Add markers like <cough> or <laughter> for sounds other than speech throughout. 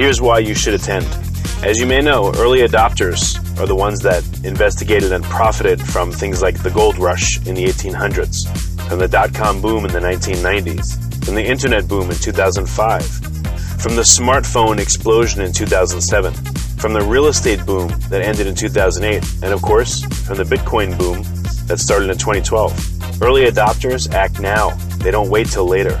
Here's why you should attend. As you may know, early adopters are the ones that investigated and profited from things like the gold rush in the 1800s, from the dot com boom in the 1990s, from the internet boom in 2005, from the smartphone explosion in 2007, from the real estate boom that ended in 2008, and of course, from the Bitcoin boom that started in 2012. Early adopters act now, they don't wait till later.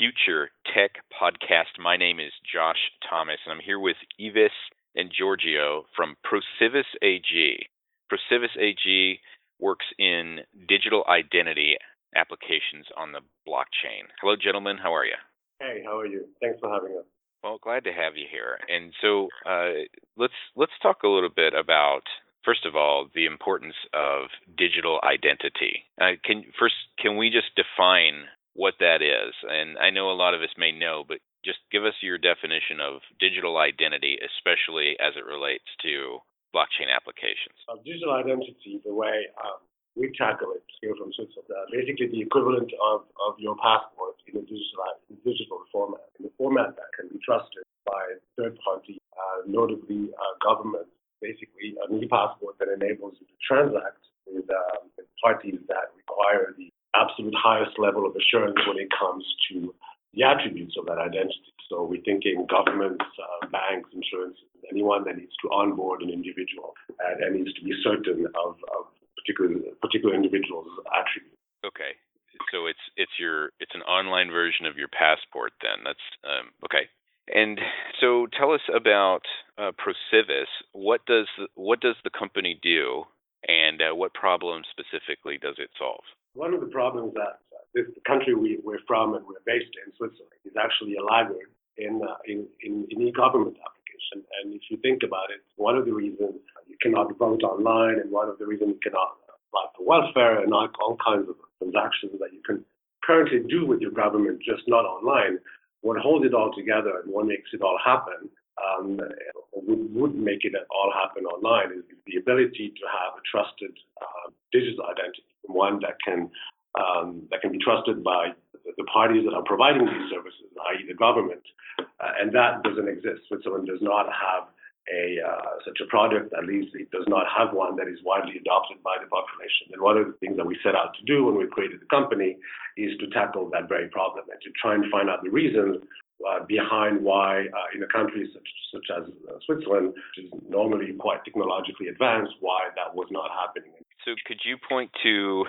Future Tech Podcast. My name is Josh Thomas and I'm here with Yves and Giorgio from Procivis AG. Procivis AG works in digital identity applications on the blockchain. Hello, gentlemen. How are you? Hey, how are you? Thanks for having us. Well, glad to have you here. And so uh, let's let's talk a little bit about first of all the importance of digital identity. Uh, can first can we just define what that is? And I know a lot of us may know, but just give us your definition of digital identity, especially as it relates to blockchain applications. Uh, digital identity, the way um, we tackle it here from Switzerland, uh, basically the equivalent of, of your passport in a digital, in digital format, in a format that can be trusted by third party, uh, notably uh, governments. Basically, an e-passport that enables you to transact with, um, with parties that require the absolute highest level of assurance when it comes to the attributes of that identity. So we're thinking governments, uh, banks, insurance, anyone that needs to onboard an individual and, and needs to be certain of, of particular particular individual's attributes. Okay, so it's it's your it's an online version of your passport. Then that's um, okay. And so tell us about uh, Procivis. What does what does the company do, and uh, what problem specifically does it solve? One of the problems that this country we, we're from and we're based in, Switzerland, is actually a laggard in, uh, in, in, in e-government application. And if you think about it, one of the reasons you cannot vote online and one of the reasons you cannot apply for welfare and all, all kinds of transactions that you can currently do with your government, just not online, what holds it all together and what makes it all happen um, would, would make it all happen online is the ability to have a trusted uh, digital identity, one that can um, that can be trusted by the parties that are providing these services, i.e., the government, uh, and that doesn't exist. Switzerland does not have a uh, such a product. At least it does not have one that is widely adopted by the population. And one of the things that we set out to do when we created the company is to tackle that very problem and to try and find out the reasons uh, behind why, uh, in a country such, such as uh, Switzerland, which is normally quite technologically advanced, why that was not happening. So, could you point to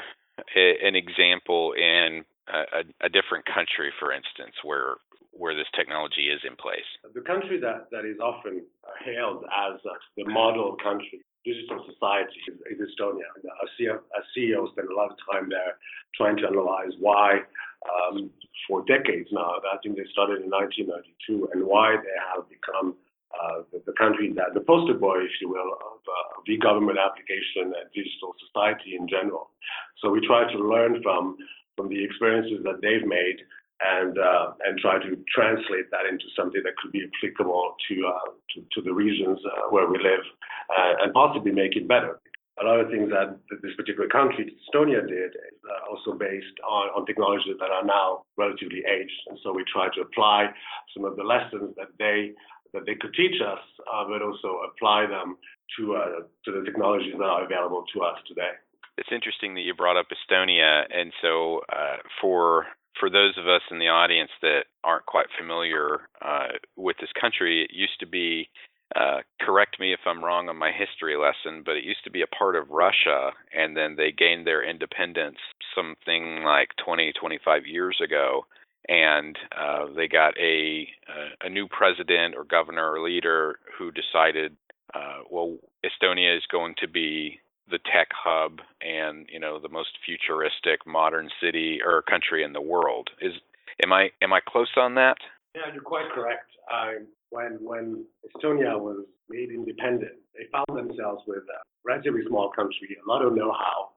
a, an example in a, a, different country, for instance, where where this technology is in place? The country that, that is often hailed as uh, the model country digital society in Estonia. And our CEO spent a lot of time there trying to analyze why, um, for decades now, I think they started in 1992, and why they have become uh, the, the, country that the poster boy, if you will, of, uh, of e-government application and digital society in general. So we try to learn from from the experiences that they've made and uh, and try to translate that into something that could be applicable to uh, to, to, the regions uh, where we live, uh, and possibly make it better. A lot of things that this particular country, Estonia, did is uh, also based on, on technologies that are now relatively aged, and so we try to apply some of the lessons that they that they could teach us, uh, but also apply them to to the technologies that are available to us today. It's interesting that you brought up Estonia, and so for for those of us in the audience that aren't quite familiar uh, with this country, it used to be. Uh, correct me if I'm wrong on my history lesson, but it used to be a part of Russia, and then they gained their independence something like 20, 25 years ago, and uh, they got a a new president or governor or leader who decided, uh, well, Estonia is going to be the tech hub and you know the most futuristic modern city or country in the world. Is am I am I close on that? Yeah, you're quite correct. Um, when when Estonia was made independent, they found themselves with a relatively small country, a lot of know-how,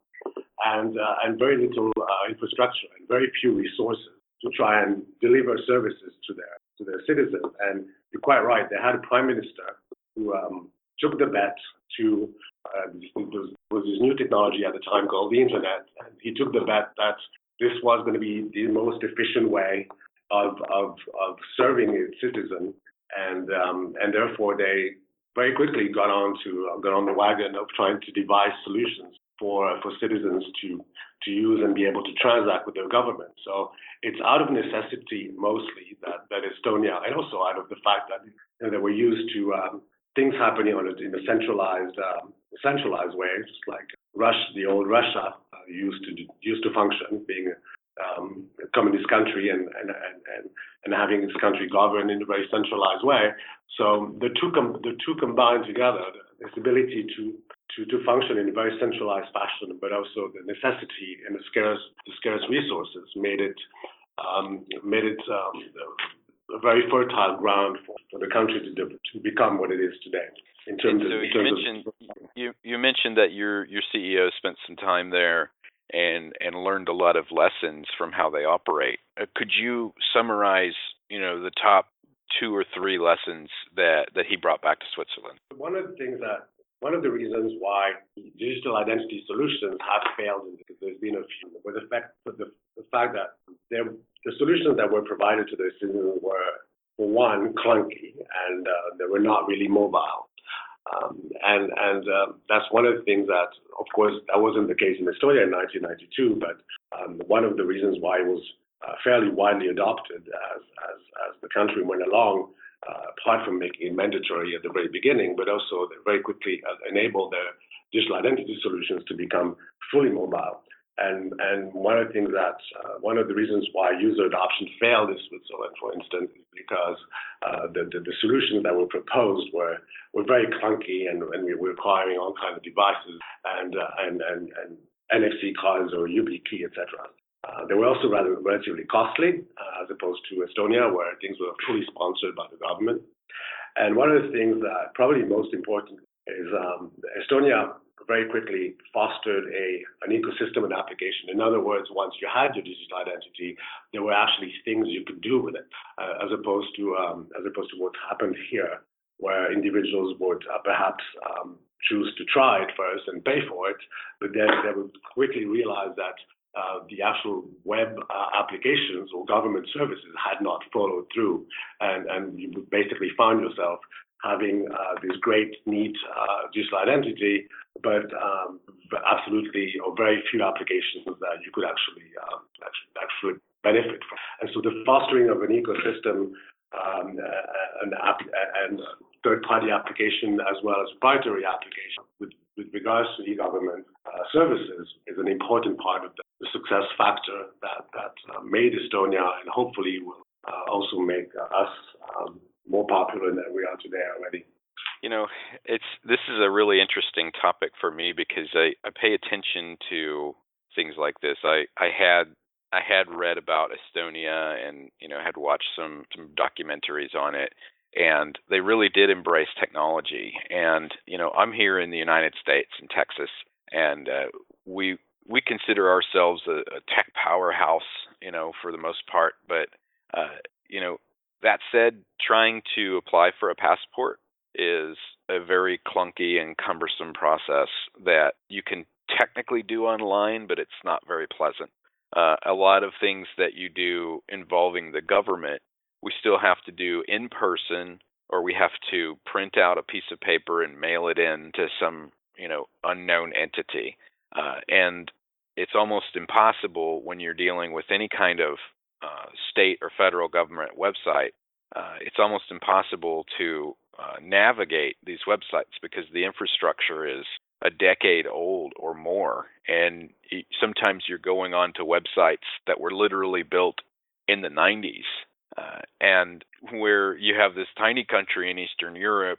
and uh, and very little uh, infrastructure and very few resources to try and deliver services to their to their citizens. And you're quite right. They had a prime minister who um, took the bet to uh, was, was this new technology at the time called the internet. And he took the bet that this was going to be the most efficient way of of, of serving its citizen, and um, and therefore they very quickly got on to got on the wagon of trying to devise solutions for for citizens to to use and be able to transact with their government. So it's out of necessity mostly that that Estonia, and also out of the fact that you know, used to um, things happening on a, in a centralized um, centralized way, just like Russia, the old Russia uh, used to used to function, being um, a this country and and, and and having this country governed in a very centralized way. So the two com- the two combined together, this ability to to, to function in a very centralized fashion, but also the necessity and the scarce the scarce resources made it um, made it um, a very fertile ground for, for the country to, to become what it is today. In terms so of, you mentioned of, you you mentioned that your your CEO spent some time there and and learned a lot of lessons from how they operate. Uh, could you summarize, you know, the top two or three lessons that that he brought back to Switzerland? One of the things that one of the reasons why digital identity solutions have failed because there's been a few, with the fact, the, the fact that the solutions that were provided to the citizens were, for one, clunky and uh, they were not really mobile. Um, and and uh, that's one of the things that, of course, that wasn't the case in Estonia in 1992, but um, one of the reasons why it was uh, fairly widely adopted as, as, as the country went along, uh, apart from making it mandatory at the very beginning, but also very quickly uh, enabled their digital identity solutions to become fully mobile. And, and one of the things that, uh, one of the reasons why user adoption failed in Switzerland, for instance, is because uh, the, the, the, solutions that were proposed were, were very clunky and, and we were requiring all kinds of devices and, uh, and, and, and NFC cards or YubiKey, etc. Uh, they were also rather relatively costly, uh, as opposed to Estonia, where things were fully sponsored by the government. And one of the things that probably most important is um, Estonia very quickly fostered a an ecosystem and application. In other words, once you had your digital identity, there were actually things you could do with it, uh, as opposed to um, as opposed to what happened here, where individuals would uh, perhaps um, choose to try it first and pay for it, but then they would quickly realize that uh, the actual web uh, applications or government services had not followed through, and, and you basically find yourself having uh, this great, neat uh, digital identity, but um, absolutely or very few applications that you could actually, uh, actually, actually benefit from. And so the fostering of an ecosystem um, and, app- and third-party application as well as proprietary application with, with regards to e-government uh, services is an important part of the, success factor that, that uh, made Estonia and hopefully will uh, also make us um, more popular than we are today already. you know, it's this is a really interesting topic for me because I, I pay attention to things like this. I, I had I had read about Estonia and you know had watched some some documentaries on it and they really did embrace technology and you know I'm here in the United States in Texas and uh, we we consider ourselves a, a tech powerhouse you know for the most part but uh, you know that said trying to apply for a passport is a very clunky and cumbersome process that you can technically do online, but it's not very pleasant. Uh, a lot of things that you do involving the government, we still have to do in person, or we have to print out a piece of paper and mail it in to some, you know, unknown entity. Uh, and it's almost impossible when you're dealing with any kind of uh, state or federal government website. Uh, it's almost impossible to uh, navigate these websites because the infrastructure is a decade old or more, and sometimes you're going on to websites that were literally built in the 90s. Uh, and where you have this tiny country in Eastern Europe,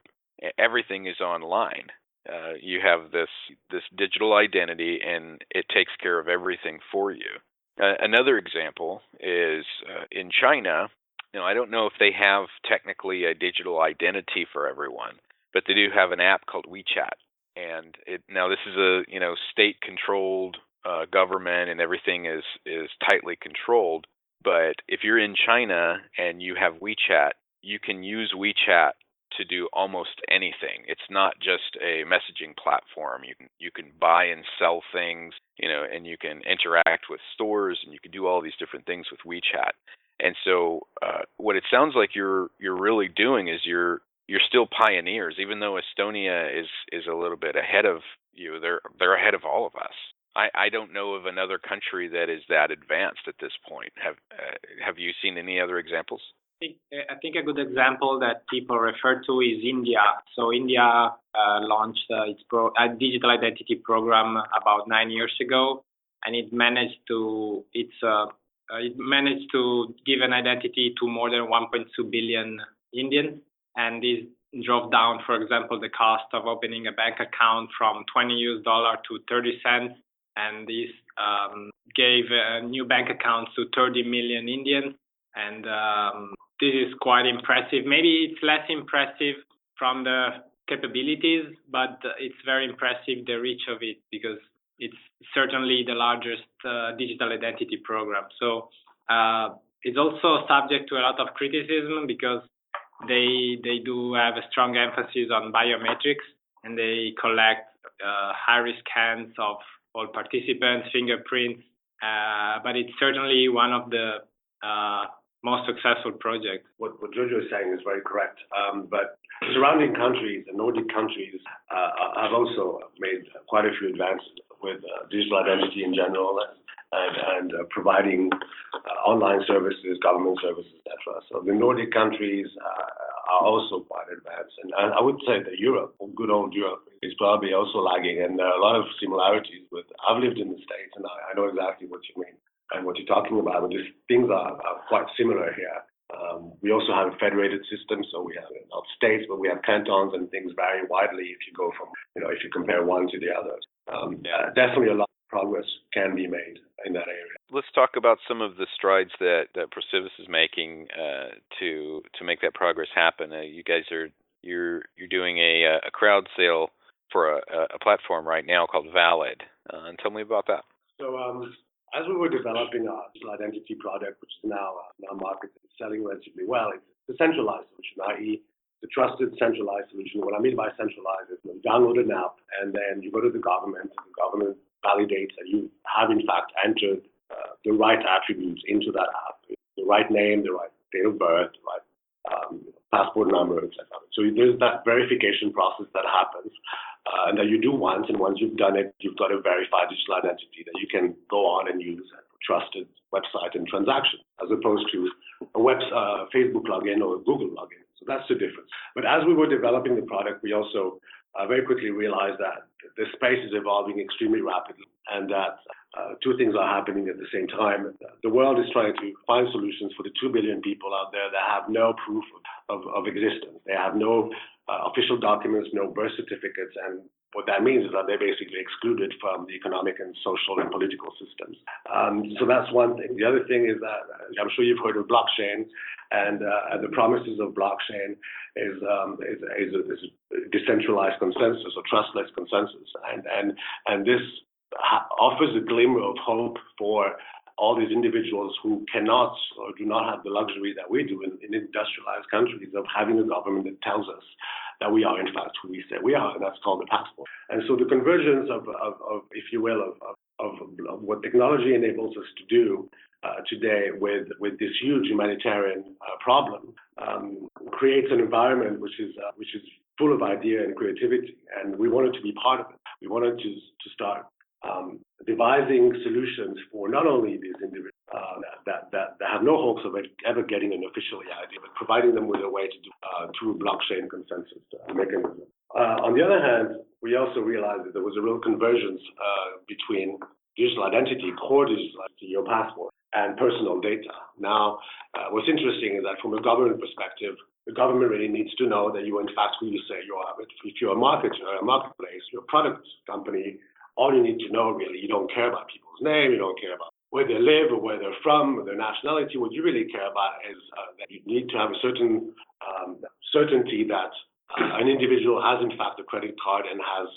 everything is online. Uh, you have this this digital identity, and it takes care of everything for you. Uh, another example is uh, in China. You know, I don't know if they have technically a digital identity for everyone, but they do have an app called WeChat, and it now this is a you know state controlled uh, government and everything is is tightly controlled. But if you're in China and you have WeChat, you can use WeChat to do almost anything. It's not just a messaging platform. You can you can buy and sell things, you know, and you can interact with stores and you can do all these different things with WeChat. And so, uh, what it sounds like you're you're really doing is you're you're still pioneers, even though Estonia is is a little bit ahead of you. They're they're ahead of all of us. I, I don't know of another country that is that advanced at this point. Have uh, have you seen any other examples? I think, a good example that people refer to is India. So India uh, launched uh, its pro- digital identity program about nine years ago, and it managed to it's uh, uh it managed to give an identity to more than 1.2 billion Indians and this drove down, for example, the cost of opening a bank account from 20 US dollar to 30 cents, and this um, gave uh, new bank accounts to 30 million Indians, and um, this is quite impressive. Maybe it's less impressive from the capabilities, but it's very impressive the reach of it because it's certainly the largest uh, digital identity program. So uh, it's also subject to a lot of criticism because they they do have a strong emphasis on biometrics and they collect uh, iris scans of all participants, fingerprints. Uh, but it's certainly one of the uh, most successful project. What, what Giorgio is saying is very correct. Um, but surrounding countries, the Nordic countries, uh, have also made quite a few advances with uh, digital identity in general and, and uh, providing uh, online services, government services, etc. So the Nordic countries uh, are also quite advanced, and, and, I would say that Europe, good old Europe, is probably also lagging, and there are a lot of similarities with. I've lived in the states, and I, I know exactly what you mean and what you're talking about. But these things are, are quite similar here. Um, we also have a federated system, so we have not states, but we have cantons, and things vary widely if you go from, you know, if you compare one to the other. Um, yeah. definitely a lot of progress can be made in that area. Let's talk about some of the strides that that is making uh, to to make that progress happen. Uh, you guys are you're you're doing a a crowd sale for a, a platform right now called Valid. Uh, and tell me about that. So um, as we were developing our digital identity product, which is now uh, now marketed and selling relatively well, it's a centralized solution, i.e. the trusted centralized solution. What I mean by centralized is you download an app and then you go to the government and the government validates that you have in fact entered uh, the right attributes into that app, the right name, the right date of birth, the right um, passport number, etc. So there's that verification process that happens, uh, and that you do once, and once you've done it, you've got a verified digital identity that you can go on and use a trusted website and transaction, as opposed to a web uh, Facebook login or a Google login. So that's the difference. But as we were developing the product, we also uh, very quickly realized that the space is evolving extremely rapidly and that uh, two things are happening at the same time. The world is trying to find solutions for the two billion people out there that have no proof of, of, of existence. They have no uh, official documents, no birth certificates, and what that means is that they're basically excluded from the economic and social and political systems. Um, so that's one thing. The other thing is that I'm sure you've heard of blockchain, and, uh, the promises of blockchain is, um, is, is, is decentralized consensus or trustless consensus, and and and this offers a glimmer of hope for all these individuals who cannot or do not have the luxury that we do in, in industrialized countries of having a government that tells us that we are in fact who we say we are, and that's called the passport. And so the convergence of, of, of if you will, of, of, what technology enables us to do today with with this huge humanitarian uh, problem um, creates an environment which is uh, which is full of idea and creativity, and we wanted to be part of it. We wanted to to start um, devising solutions for not only these individuals uh, that, that, that have no hopes of ever getting an official EID, but providing them with a way to do uh, through blockchain consensus uh, mechanism. Uh, on the other hand, we also realized that there was a real convergence uh, between digital identity, core digital identity, your passport, and personal data. Now, uh, what's interesting is that from a government perspective, the government really needs to know that you in fact who you say you are. If you're a marketer, a marketplace, you're a product company, all you need to know really, you don't care about people's name, you don't care about where they live or where they're from or their nationality. What you really care about is uh, that you need to have a certain um, certainty that uh, an individual has in fact a credit card and has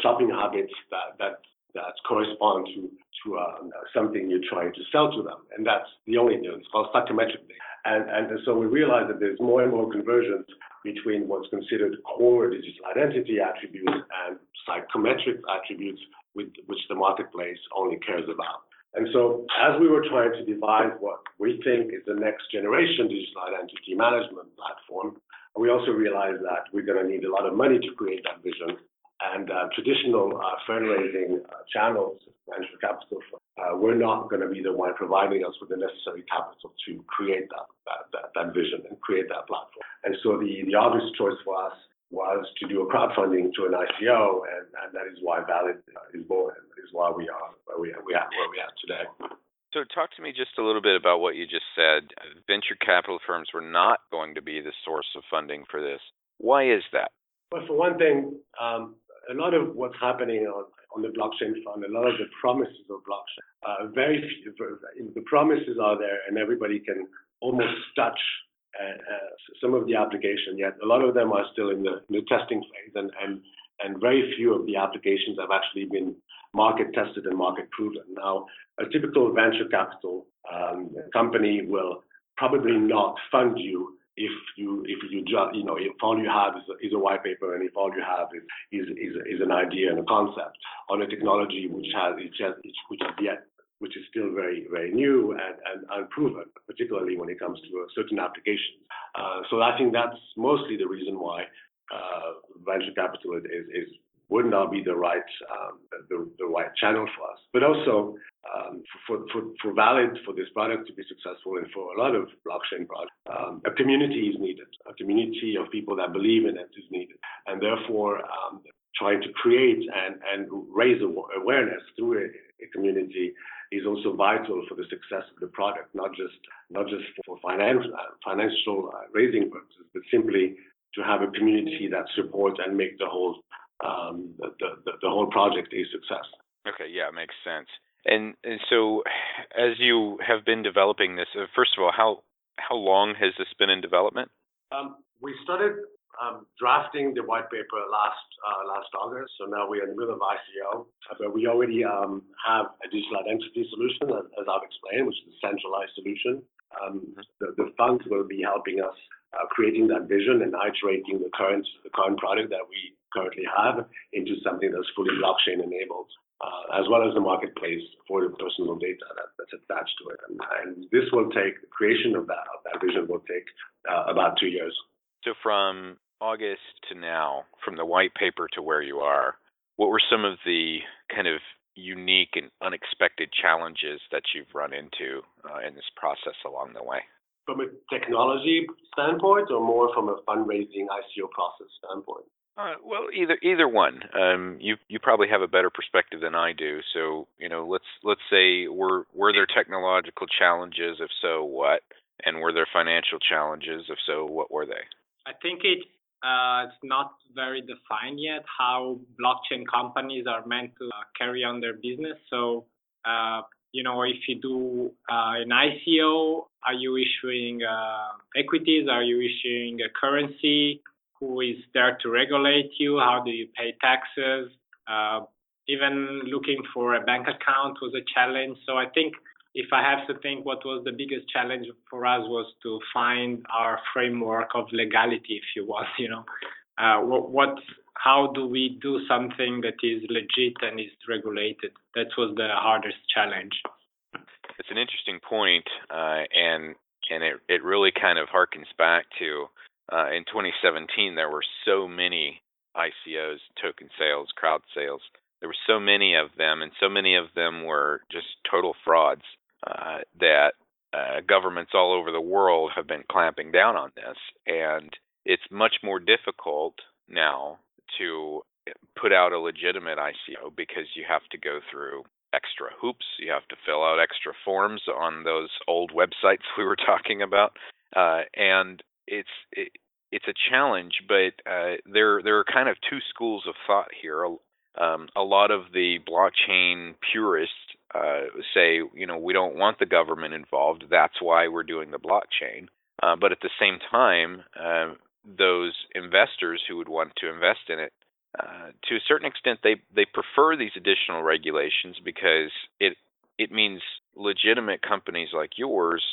shopping habits that that that correspond to to uh, something you're trying to sell to them, and that's the only thing. It's called psychometric data. And, and so we realize that there's more and more convergence between what's considered core digital identity attributes and psychometric attributes with, which the marketplace only cares about. And so as we were trying to devise what we think is the next generation digital identity management platform, we also realized that we're going to need a lot of money to create that vision. And uh, traditional uh, fundraising uh, channels, venture capital, we're not going to be the one providing us with the necessary capital to create that, that, that, that vision and create that platform. And so the, the obvious choice for us was to do a crowdfunding to an ICO, and, and that is why Valid is born, is why we are where we, we are where we are today. So, talk to me just a little bit about what you just said. Venture capital firms were not going to be the source of funding for this. Why is that? Well, for one thing, um, a lot of what's happening on, on the blockchain front, a lot of the promises of blockchain, uh, very few, the promises are there, and everybody can almost touch uh, some of the application yet. A lot of them are still in the, in the testing phase, and, and, and very few of the applications have actually been market tested and market proven. Now, a typical venture capital um, company will probably not fund you if you if you just you know if all you have is a, is a white paper and if all you have is is is, is an idea and a concept on a technology which has which is yet which is still very, very new and, and unproven, particularly when it comes to uh, certain applications. Uh, so I think that's mostly the reason why uh, venture capital is, is, would not be the right um, the, the right channel for us. But also um, for, for, for Valid, for this product to be successful and for a lot of blockchain products, um, a community is needed. A community of people that believe in it is needed. And therefore, um, trying to create and, and raise awareness through a, a community is also vital for the success of the product, not just not just for financial financial uh, raising purposes, but simply to have a community that supports and make the whole um, the, the, the whole project a success. Okay, yeah, makes sense. And and so, as you have been developing this, uh, first of all, how how long has this been in development? Um, we started um, drafting the white paper last uh, last August, so now we're in the middle of ICO. But we already um, have a digital identity solution, as, as, I've explained, which is a centralized solution. Um, mm-hmm. the, the, funds will be helping us uh, creating that vision and iterating the current the current product that we currently have into something that's fully blockchain enabled. Uh, as well as the marketplace for the personal data that, that's attached to it. And, and, this will take the creation of that of that vision will take uh, about two years. So from August to now, from the white paper to where you are, what were some of the kind of unique and unexpected challenges that you've run into uh, in this process along the way? From a technology standpoint, or more from a fundraising ICO process standpoint? Uh, well, either either one. Um, you you probably have a better perspective than I do. So you know, let's let's say were were there technological challenges? If so, what? And were there financial challenges? If so, what were they? I think it uh, it's not very defined yet how blockchain companies are meant to uh, carry on their business. So uh, you know, if you do uh, an ICO, are you issuing uh, equities? Are you issuing a currency? who is there to regulate you? How do you pay taxes? Uh, even looking for a bank account was a challenge. So I think if I have to think what was the biggest challenge for us was to find our framework of legality, if you want, you know, uh, what, what, how do we do something that is legit and is regulated? That was the hardest challenge. It's an interesting point, uh, and and it it really kind of harkens back to uh, in 2017, there were so many ICOs, token sales, crowd sales. There were so many of them, and so many of them were just total frauds uh, that uh, governments all over the world have been clamping down on this. And it's much more difficult now to put out a legitimate ICO because you have to go through extra hoops. You have to fill out extra forms on those old websites <laughs> we were talking about. Uh, and it's it, it's a challenge, but uh, there there are kind of two schools of thought here. Um, a lot of the blockchain purists uh, say, you know, we don't want the government involved. That's why we're doing the blockchain. Uh, but at the same time, uh, those investors who would want to invest in it, uh, to a certain extent, they they prefer these additional regulations because it it means legitimate companies like yours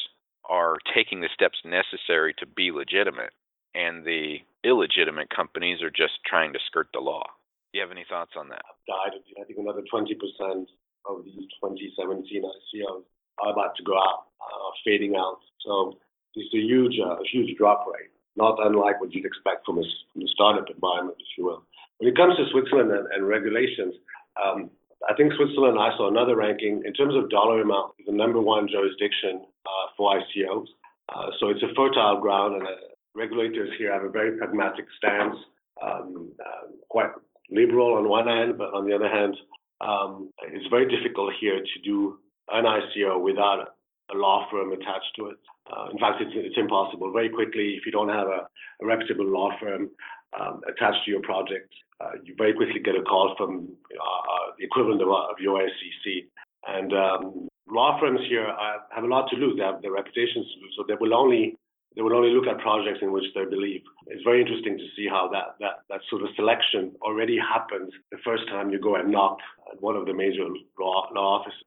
are taking the steps necessary to be legitimate, and the illegitimate companies are just trying to skirt the law. Do you have any thoughts on that? I think another 20% of these 2017 ICOs are about to go out, uh, fading out. So it's a huge, uh, huge drop rate, not unlike what you'd expect from a, from a startup environment, if you will. When it comes to Switzerland and, and regulations, um, I think Switzerland, I saw another ranking in terms of dollar amount, the number one jurisdiction uh, for ICOs. Uh, so it's a fertile ground, and uh, regulators here have a very pragmatic stance, um, uh, quite liberal on one hand, but on the other hand, um, it's very difficult here to do an ICO without a law firm attached to it. Uh, in fact, it's, it's, impossible. Very quickly, if you don't have a, a reputable law firm um, attached to your project, uh, you very quickly get a call from uh, the equivalent of, of your SEC. And um, law firms here have a lot to lose. They have their reputations to lose, so they will only they will only look at projects in which they believe. It's very interesting to see how that, that, that sort of selection already happens the first time you go and knock at one of the major law, law offices.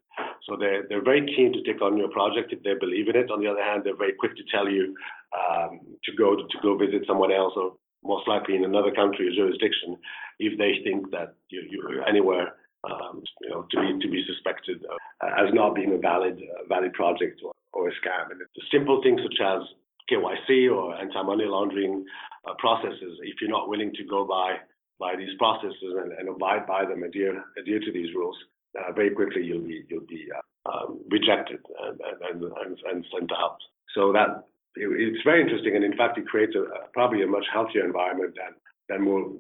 So they're, they're very keen to take on your project if they believe in it. On the other hand, they're very quick to tell you um, to go to, to go visit someone else or most likely in another country or jurisdiction if they think that you, you're anywhere um, you know, to be to be suspected as not being a valid uh, valid project or, or a scam. And simple things such as KYC or anti-money laundering uh, processes, if you're not willing to go by by these processes and, and abide by them, adhere adhere to these rules, uh, very quickly you'll be you'll be uh, um, rejected and, and, and, and sent out. So that it, it's very interesting, and in fact, it creates a, probably a much healthier environment than than more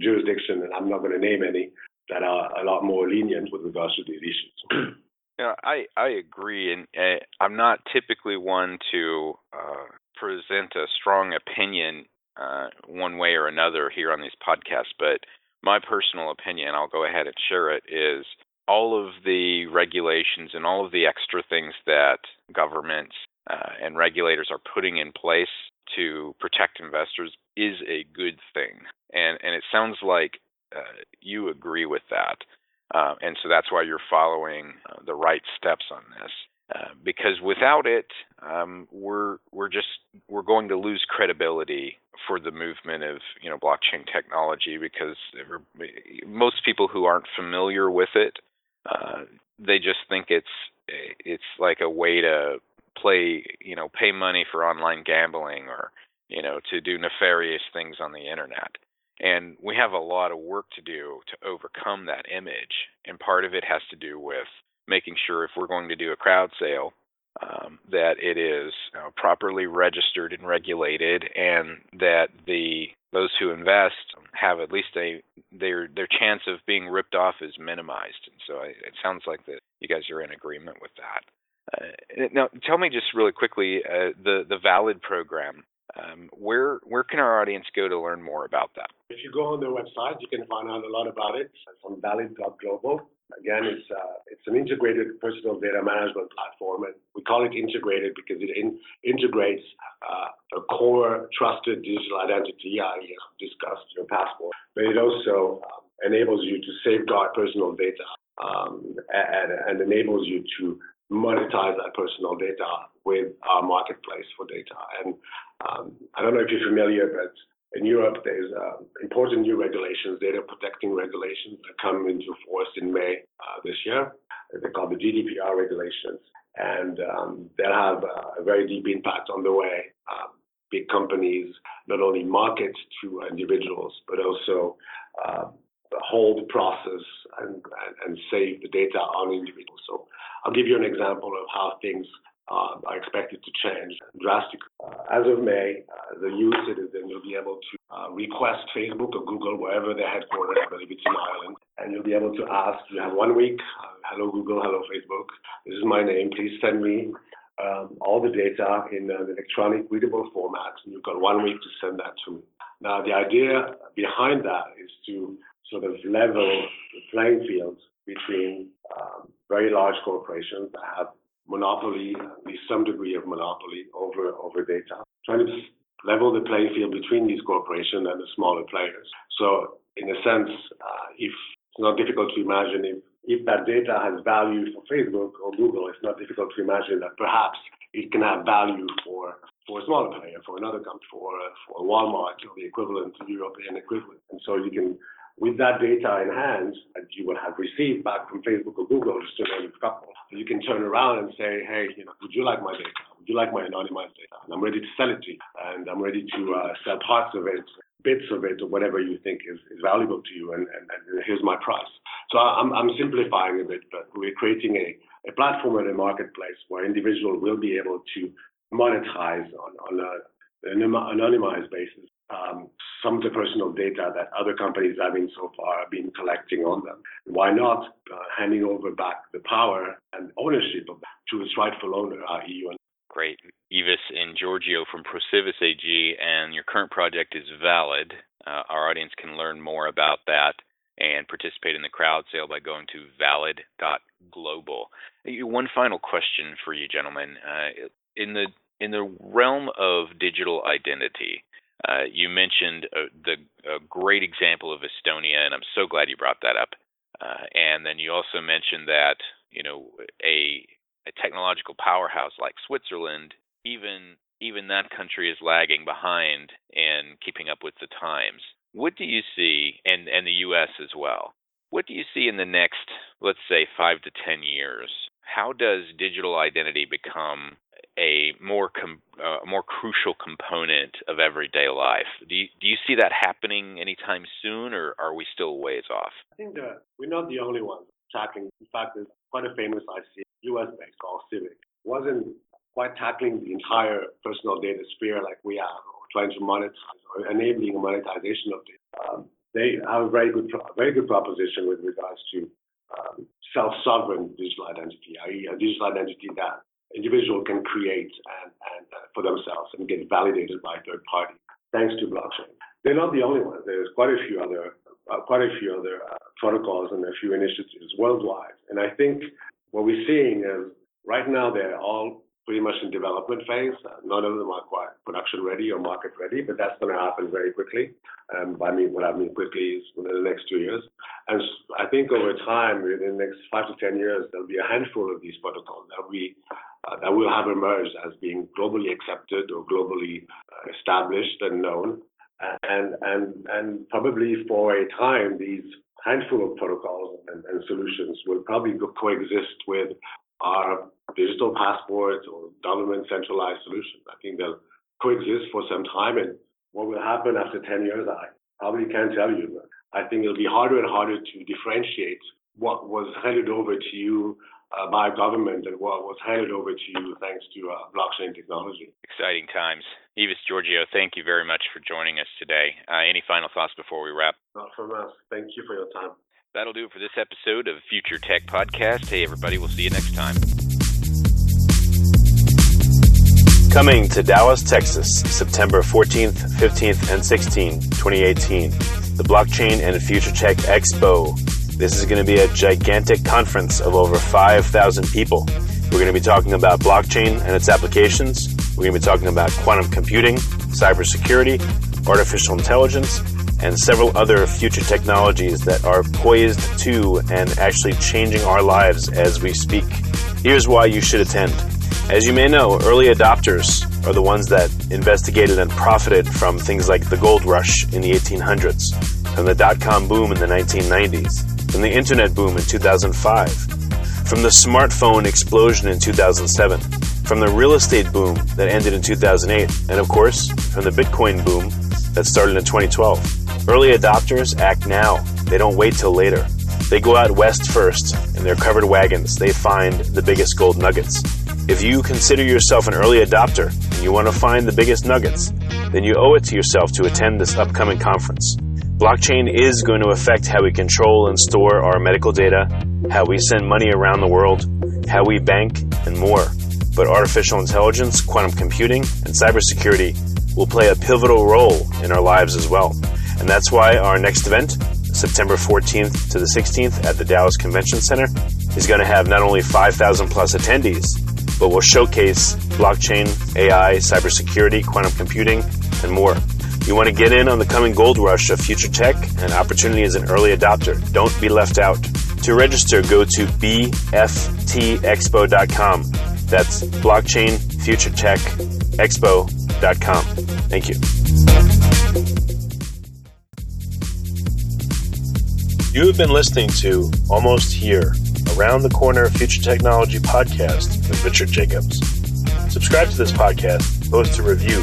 jurisdiction, and I'm not going to name any that are a lot more lenient with regards to these issues. <clears throat> Yeah, I I agree, and uh, I'm not typically one to uh, present a strong opinion uh, one way or another here on these podcasts, but my personal opinion, I'll go ahead and share it, is all of the regulations and all of the extra things that governments uh, and regulators are putting in place to protect investors is a good thing. And and it sounds like uh, you agree with that. Uh, and so that's why you're following uh, the right steps on this. Uh, because without it, um, we're we're just we're going to lose credibility for the movement of you know blockchain technology because most people who aren't familiar with it, uh, they just think it's it's like a way to play you know pay money for online gambling or you know to do nefarious things on the internet. And we have a lot of work to do to overcome that image. And part of it has to do with making sure if we're going to do a crowd sale, um, that it is uh, properly registered and regulated, and that the those who invest have at least a their their chance of being ripped off is minimized. And so I, it sounds like that you guys are in agreement with that. Uh, now, tell me just really quickly uh, the the Valid program. Um, where where can our audience go to learn more about that? If you go on their website, you can find out a lot about it. On valid.global. Again, it's uh, it's an integrated personal data management platform, and we call it integrated because it in, integrates uh, a core trusted digital identity, I discussed your passport, but it also um, enables you to safeguard personal data um, and, and enables you to monetize that personal data with our marketplace for data. And um, I don't know if you're familiar, but in Europe, there's uh, important new regulations, data protecting regulations that come into force in May uh, this year. They're called the GDPR regulations, and um, they'll have a very deep impact on the way um, big companies not only market to individuals, but also uh, hold, the process, and, and, and, save the data on individuals. So I'll give you an example of how things uh, are expected to change drastically. Uh, as of May, uh, the EU citizen will be able to uh, request Facebook or Google, wherever they're headquartered, I believe it's in Ireland, and you'll be able to ask, you have one week, uh, hello Google, hello Facebook, this is my name, please send me um, all the data in an electronic readable format, and you've got one week to send that to me. Now, the idea behind that is to sort of level the playing field between um, very large corporations that have monopoly, at least some degree of monopoly over over data, trying to level the playing field between these corporations and the smaller players. So, in a sense, uh, if it's not difficult to imagine if if that data has value for Facebook or Google, it's not difficult to imagine that perhaps it can have value for for a smaller player, for another company, for for Walmart or the equivalent, European equivalent. And so you can with that data in hand that you will have received back from Facebook or Google, just to name a couple, you can turn around and say, hey, you know, would you like my data? Would you like my anonymized data? And I'm ready to sell it to you. And I'm ready to uh, sell parts of it, bits of it, or whatever you think is, is valuable to you. And, and, and here's my price. So I'm, I'm simplifying a bit, but we're creating a, a platform and a marketplace where individuals will be able to monetize on, on an anonymized basis um, some of the personal data that other companies have been so far been collecting on them. Why not uh, handing over back the power and ownership of that to its rightful owner, i.e. Great. Yves and Giorgio from Procivis AG, and your current project is valid. Uh, our audience can learn more about that and participate in the crowd sale by going to valid.global. One final question for you, gentlemen. Uh, in the in the realm of digital identity, uh, you mentioned uh, the a great example of Estonia, and I'm so glad you brought that up. Uh, and then you also mentioned that you know a a technological powerhouse like Switzerland, even even that country is lagging behind in keeping up with the times. What do you see, and and the U.S. as well? What do you see in the next, let's say, five to ten years? How does digital identity become a more com- uh, more crucial component of everyday life. Do you, do you see that happening anytime soon, or are we still ways off? I think that we're not the only ones tackling. In fact, there's quite a famous IC US based called Civic. wasn't quite tackling the entire personal data sphere like we are, or trying to monetize or enabling monetization of data. Um, they have a very good, very good proposition with regards to um, self-sovereign digital identity, i.e., a digital identity that individual can create and, and uh, for themselves and get validated by third party thanks to blockchain. They're not the only ones. There's quite a few other uh, quite a few other uh, protocols and a few initiatives worldwide. And I think what we're seeing is right now they're all pretty much in development phase. None of them are quite production ready or market ready, but that's going to happen very quickly. Um, I mean, what I mean quickly is within the next two years. And I think over time, within the next five to ten years, there'll be a handful of these protocols that we uh, that will have emerged as being globally accepted or globally uh, established and known. And, and, and probably for a time, these handful of protocols and, and solutions will probably coexist with our digital passports or government centralized solutions. I think they'll coexist for some time. And what will happen after 10 years, I probably can't tell you. I think it'll be harder and harder to differentiate what was handed over to you uh, by government and what was handed over to you thanks to uh, blockchain technology. Exciting times. Yves Giorgio, thank you very much for joining us today. Uh, any final thoughts before we wrap? Not from us. Thank you for your time. That'll do it for this episode of Future Tech Podcast. Hey, everybody, we'll see you next time. Coming to Dallas, Texas, September 14th, 15th, and 16th, 2018, the Blockchain and Future Tech Expo. This is going to be a gigantic conference of over 5,000 people. We're going to be talking about blockchain and its applications. We're going to be talking about quantum computing, cybersecurity, artificial intelligence, and several other future technologies that are poised to and actually changing our lives as we speak. Here's why you should attend. As you may know, early adopters are the ones that investigated and profited from things like the gold rush in the 1800s, and the dot com boom in the 1990s, from the internet boom in 2005, from the smartphone explosion in 2007, from the real estate boom that ended in 2008, and of course, from the Bitcoin boom that started in 2012. Early adopters act now, they don't wait till later. They go out west first in their covered wagons, they find the biggest gold nuggets. If you consider yourself an early adopter and you want to find the biggest nuggets, then you owe it to yourself to attend this upcoming conference. Blockchain is going to affect how we control and store our medical data, how we send money around the world, how we bank, and more. But artificial intelligence, quantum computing, and cybersecurity will play a pivotal role in our lives as well. And that's why our next event, September 14th to the 16th at the Dallas Convention Center, is going to have not only 5,000 plus attendees, but will showcase blockchain, AI, cybersecurity, quantum computing, and more. You want to get in on the coming gold rush of future tech and opportunity as an early adopter. Don't be left out. To register, go to bftexpo.com. That's blockchain future tech expo.com. Thank you. You have been listening to Almost Here Around the Corner Future Technology podcast with Richard Jacobs. Subscribe to this podcast, post a review